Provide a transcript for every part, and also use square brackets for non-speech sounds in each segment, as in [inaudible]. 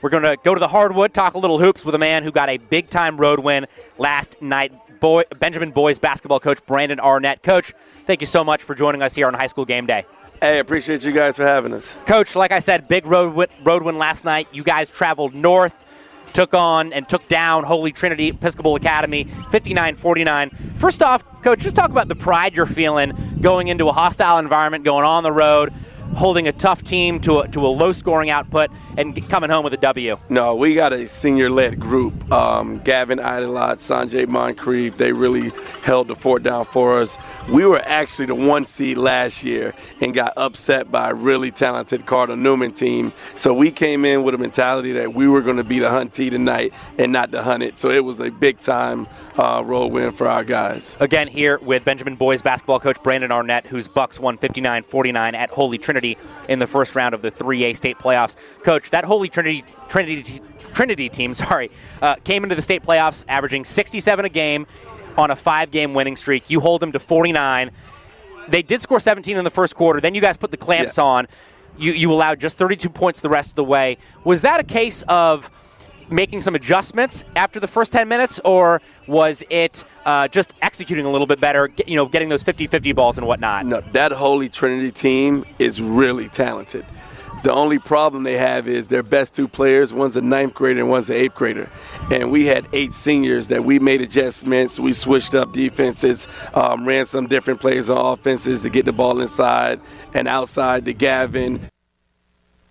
We're going to go to the hardwood, talk a little hoops with a man who got a big time road win last night. Boy, Benjamin Boys basketball coach Brandon Arnett. Coach, thank you so much for joining us here on High School Game Day. Hey, appreciate you guys for having us. Coach, like I said, big road win, road win last night. You guys traveled north, took on and took down Holy Trinity Episcopal Academy 59 49. First off, Coach, just talk about the pride you're feeling going into a hostile environment, going on the road, holding a tough team to a, to a low scoring output and coming home with a W? No, we got a senior led group. Um, Gavin Idelot, Sanjay Moncrief, they really held the fort down for us. We were actually the one seed last year and got upset by a really talented Cardinal Newman team. So we came in with a mentality that we were going to be the huntee tonight and not the hunted. So it was a big time uh, road win for our guys. Again, here with Benjamin Boys basketball coach Brandon Arnett, whose Bucks won 59 49 at Holy Trinity in the first round of the 3A state playoffs. Coach, that Holy Trinity Trinity Trinity team, [laughs] sorry, uh, came into the state playoffs averaging 67 a game on a five-game winning streak. You hold them to 49. They did score 17 in the first quarter. Then you guys put the clamps yeah. on. You you allowed just 32 points the rest of the way. Was that a case of making some adjustments after the first 10 minutes, or was it uh, just executing a little bit better, you know, getting those 50-50 balls and whatnot? No, that Holy Trinity team is really talented. The only problem they have is their best two players, one's a ninth grader and one's an eighth grader. And we had eight seniors that we made adjustments. We switched up defenses, um, ran some different plays on offenses to get the ball inside and outside to Gavin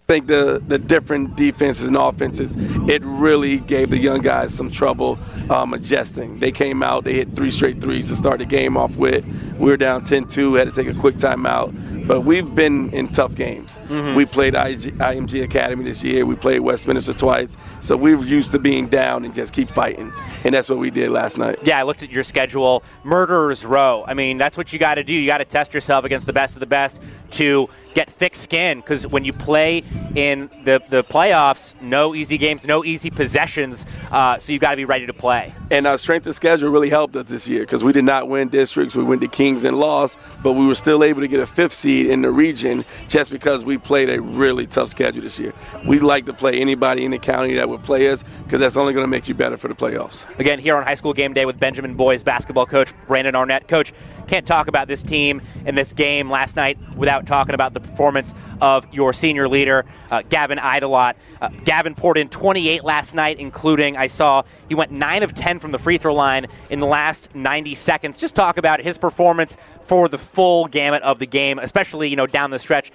think the, the different defenses and offenses, it really gave the young guys some trouble um, adjusting. They came out, they hit three straight threes to start the game off with. We were down 10 2, had to take a quick timeout. But we've been in tough games. Mm-hmm. We played IG, IMG Academy this year, we played Westminster twice. So we're used to being down and just keep fighting. And that's what we did last night. Yeah, I looked at your schedule. Murderers Row. I mean, that's what you got to do. You got to test yourself against the best of the best to get thick skin because when you play in the, the playoffs, no easy games, no easy possessions, uh, so you got to be ready to play. And our strength of schedule really helped us this year because we did not win districts. We went to Kings and lost, but we were still able to get a fifth seed in the region just because we played a really tough schedule this year. We like to play anybody in the county that would play us because that's only going to make you better for the playoffs. Again, here on High School Game Day with Benjamin Boys basketball coach Brandon Arnett. Coach, can't talk about this team and this game last night without talking about the performance of your senior leader, uh, Gavin Idelot. Uh, Gavin poured in 28 last night, including, I saw he went 9 of 10 from the free throw line in the last 90 seconds. Just talk about his performance for the full gamut of the game, especially, you know, down the stretch.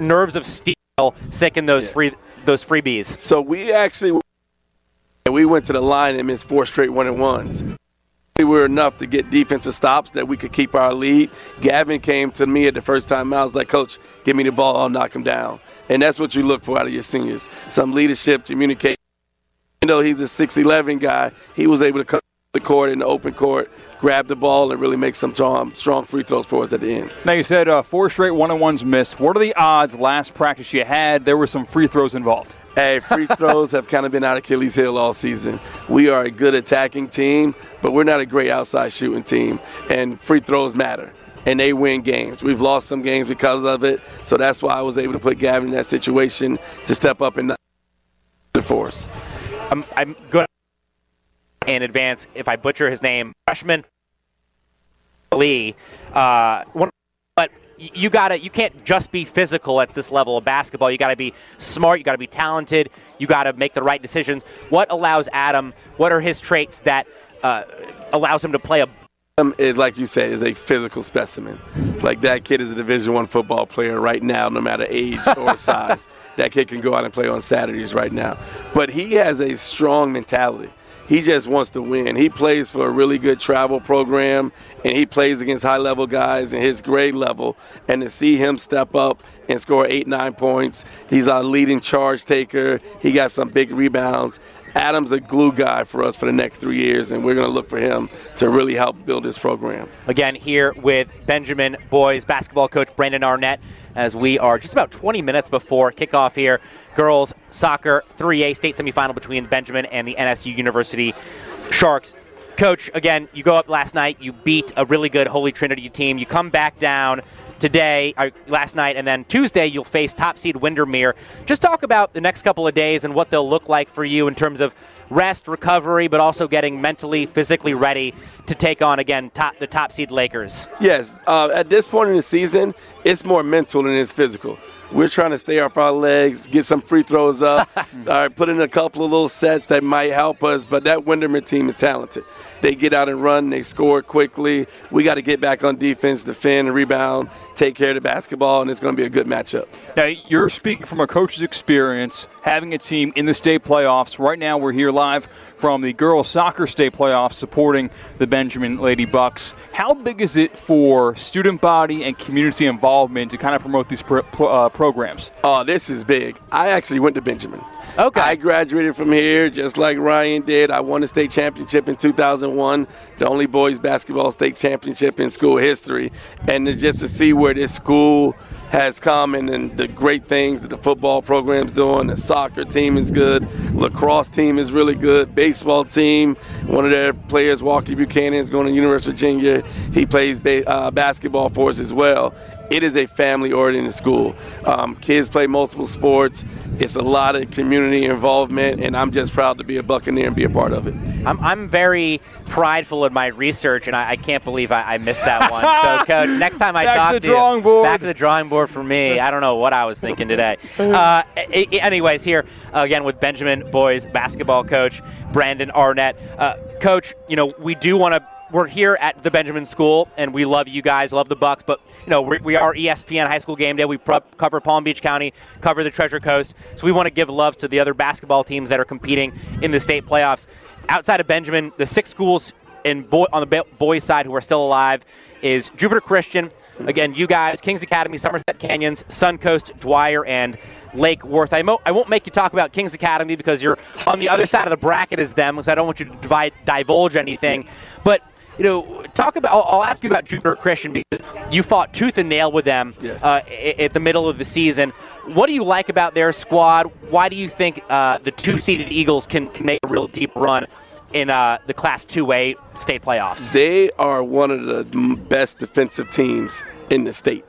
Nerves of steel sinking those yeah. free those freebies. So we actually we went to the line and missed four straight one and ones. We were enough to get defensive stops that we could keep our lead. Gavin came to me at the first time I was like, Coach, give me the ball, I'll knock him down. And that's what you look for out of your seniors. Some leadership, communication. Even though he's a 6'11 guy, he was able to come to the court in the open court, grab the ball, and really make some strong, strong free throws for us at the end. Now, you said uh, four straight one on ones missed. What are the odds last practice you had there were some free throws involved? Hey, free [laughs] throws have kind of been our Achilles heel all season. We are a good attacking team, but we're not a great outside shooting team, and free throws matter. And they win games. We've lost some games because of it, so that's why I was able to put Gavin in that situation to step up and the force. I'm, I'm good in advance if I butcher his name. Freshman Lee, uh, one you gotta you can't just be physical at this level of basketball. You gotta be smart. You gotta be talented. You gotta make the right decisions. What allows Adam? What are his traits that uh, allows him to play a um, is like you said, is a physical specimen. Like that kid is a Division One football player right now, no matter age or [laughs] size. That kid can go out and play on Saturdays right now. But he has a strong mentality he just wants to win. He plays for a really good travel program, and he plays against high level guys in his grade level. And to see him step up and score eight, nine points, he's our leading charge taker. He got some big rebounds. Adam's a glue guy for us for the next three years, and we're going to look for him to really help build this program. Again, here with Benjamin Boys basketball coach Brandon Arnett, as we are just about 20 minutes before kickoff here. Girls soccer 3A state semifinal between Benjamin and the NSU University Sharks. Coach, again, you go up last night, you beat a really good Holy Trinity team, you come back down today, uh, last night, and then Tuesday you'll face top seed Windermere. Just talk about the next couple of days and what they'll look like for you in terms of rest, recovery, but also getting mentally, physically ready to take on again top, the top seed Lakers. Yes, uh, at this point in the season, it's more mental than it's physical. We're trying to stay off our legs, get some free throws up, [laughs] all right, put in a couple of little sets that might help us. But that Windermere team is talented. They get out and run, they score quickly. We got to get back on defense, defend, and rebound, take care of the basketball, and it's going to be a good matchup. Now, you're speaking from a coach's experience, having a team in the state playoffs. Right now, we're here live from the girls soccer state playoffs supporting the Benjamin Lady Bucks. How big is it for student body and community involvement to kind of promote these pro- uh, programs? Oh, this is big. I actually went to Benjamin. Okay. I graduated from here just like Ryan did. I won a state championship in 2001, the only boys basketball state championship in school history. And just to see where this school has come and, and the great things that the football program's doing, the soccer team is good, lacrosse team is really good, baseball team, one of their players, Walker Buchanan, is going to University of Virginia. He plays ba- uh, basketball for us as well it is a family-oriented school. Um, kids play multiple sports. It's a lot of community involvement, and I'm just proud to be a Buccaneer and be a part of it. I'm, I'm very prideful in my research, and I, I can't believe I, I, missed that one. So, [laughs] Coach, next time I back talk to, to, you, board. back to the drawing board for me. I don't know what I was thinking today. [laughs] Uh, anyways, here again with Benjamin boys basketball coach Brandon Arnett. Uh, coach, you know we do want to we're here at the Benjamin School, and we love you guys, love the Bucks. But you know, we, we are ESPN High School Game Day. We pro- cover Palm Beach County, cover the Treasure Coast, so we want to give love to the other basketball teams that are competing in the state playoffs. Outside of Benjamin, the six schools in boy, on the boys' side who are still alive is Jupiter Christian. Again, you guys, Kings Academy, Somerset Canyons, Suncoast, Dwyer, and Lake Worth. I, mo- I won't make you talk about Kings Academy because you're on the other side of the bracket as them, because I don't want you to divide, divulge anything. You know, talk about. I'll, I'll, ask you about Jupiter Christian because you fought tooth and nail with them yes. uh, at the middle of the season. What do you like about their squad? Why do you think uh, the two-seeded Eagles can, can make a real deep run in uh, the Class 2A state playoffs? They are one of the best defensive teams in the state.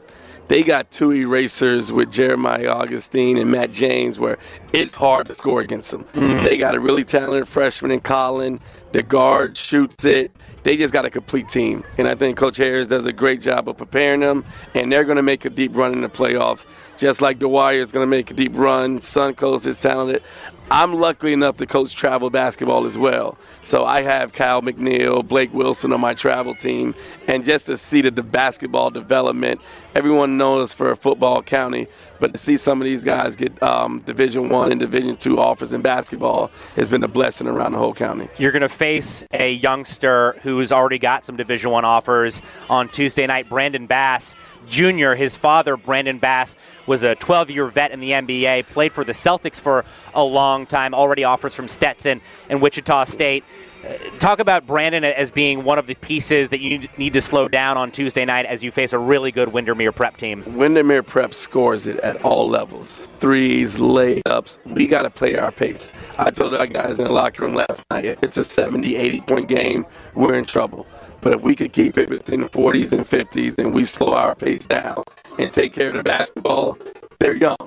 They got two erasers with Jeremiah Augustine and Matt James where it's hard to score against them. Mm-hmm. They got a really talented freshman in Colin. The guard shoots it they just got a complete team. And I think Coach Harris does a great job of preparing them, and they're going to make a deep run in the playoffs. Just like Dwyer is going to make a deep run, Suncoast is talented. I'm lucky enough to coach travel basketball as well. So I have Kyle McNeil, Blake Wilson on my travel team, and just to see the, the basketball development. Everyone knows for a football county, but to see some of these guys get um, Division One and Division Two offers in basketball has been a blessing around the whole county. You're going to face a youngster who's already got some Division One offers on Tuesday night, Brandon Bass. Jr., his father, Brandon Bass, was a 12 year vet in the NBA, played for the Celtics for a long time, already offers from Stetson and Wichita State uh, talk about Brandon as being one of the pieces that you need to slow down on Tuesday night as you face a really good Windermere prep team. Windermere prep scores it at all levels threes, layups. We got to play our pace. I told our guys in the locker room last night if it's a 70, 80 point game, we're in trouble. But if we could keep it between the 40s and 50s and we slow our pace down and take care of the basketball, they're young.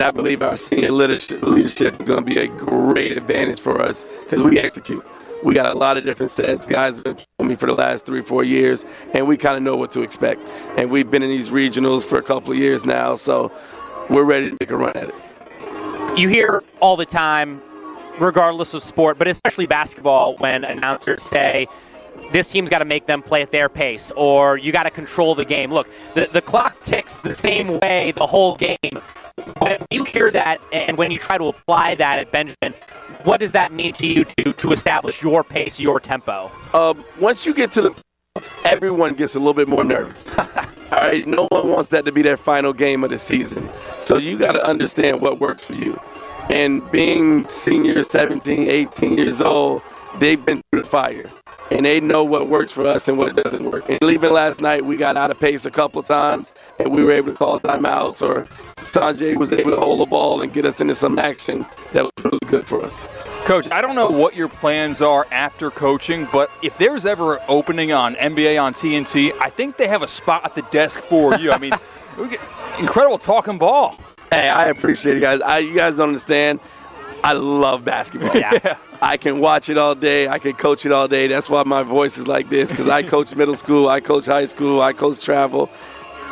I believe our senior leadership, leadership is going to be a great advantage for us because we execute we got a lot of different sets. Guys have been with me for the last three, four years, and we kind of know what to expect. And we've been in these regionals for a couple of years now, so we're ready to make a run at it. You hear all the time, regardless of sport, but especially basketball, when announcers say, this team's got to make them play at their pace, or you got to control the game. Look, the, the clock ticks the same way the whole game. When you hear that and when you try to apply that at Benjamin, what does that mean to you to, to establish your pace, your tempo? Um, once you get to the everyone gets a little bit more nervous. [laughs] All right, no one wants that to be their final game of the season. So you got to understand what works for you. And being senior 17, 18 years old, they've been through the fire. And they know what works for us and what doesn't work. And even last night, we got out of pace a couple of times, and we were able to call timeouts, or Sanjay was able to hold the ball and get us into some action that was really good for us. Coach, I don't know what your plans are after coaching, but if there's ever an opening on NBA on TNT, I think they have a spot at the desk for you. I mean, [laughs] incredible talking ball. Hey, I appreciate it, guys. I, you guys don't understand. I love basketball. Yeah. [laughs] I can watch it all day. I can coach it all day. That's why my voice is like this because I [laughs] coach middle school, I coach high school, I coach travel.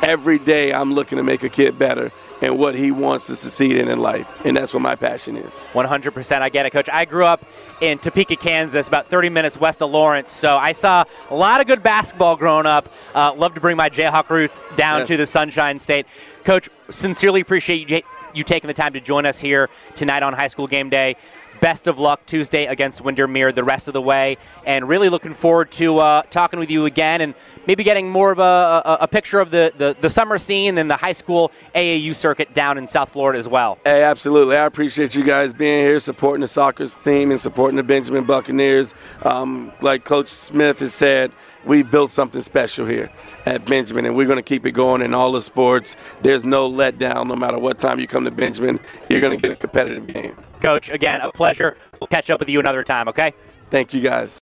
Every day I'm looking to make a kid better and what he wants to succeed in in life. And that's what my passion is. 100%. I get it, Coach. I grew up in Topeka, Kansas, about 30 minutes west of Lawrence. So I saw a lot of good basketball growing up. Uh, love to bring my Jayhawk roots down Yes. to the Sunshine State. Coach, sincerely appreciate you, you taking the time to join us here tonight on High School Game Day. Best of luck Tuesday against Windermere the rest of the way, and really looking forward to uh, talking with you again and maybe getting more of a, a, a picture of the, the, the summer scene and the high school AAU circuit down in South Florida as well. Hey, absolutely. I appreciate you guys being here, supporting the soccer team and supporting the Benjamin Buccaneers. Um, like Coach Smith has said, we built something special here at Benjamin, and we're going to keep it going in all the sports. There's no letdown. No matter what time you come to Benjamin, you're going to get a competitive game. Coach, again, a pleasure. We'll catch up with you another time, okay? Thank you, guys.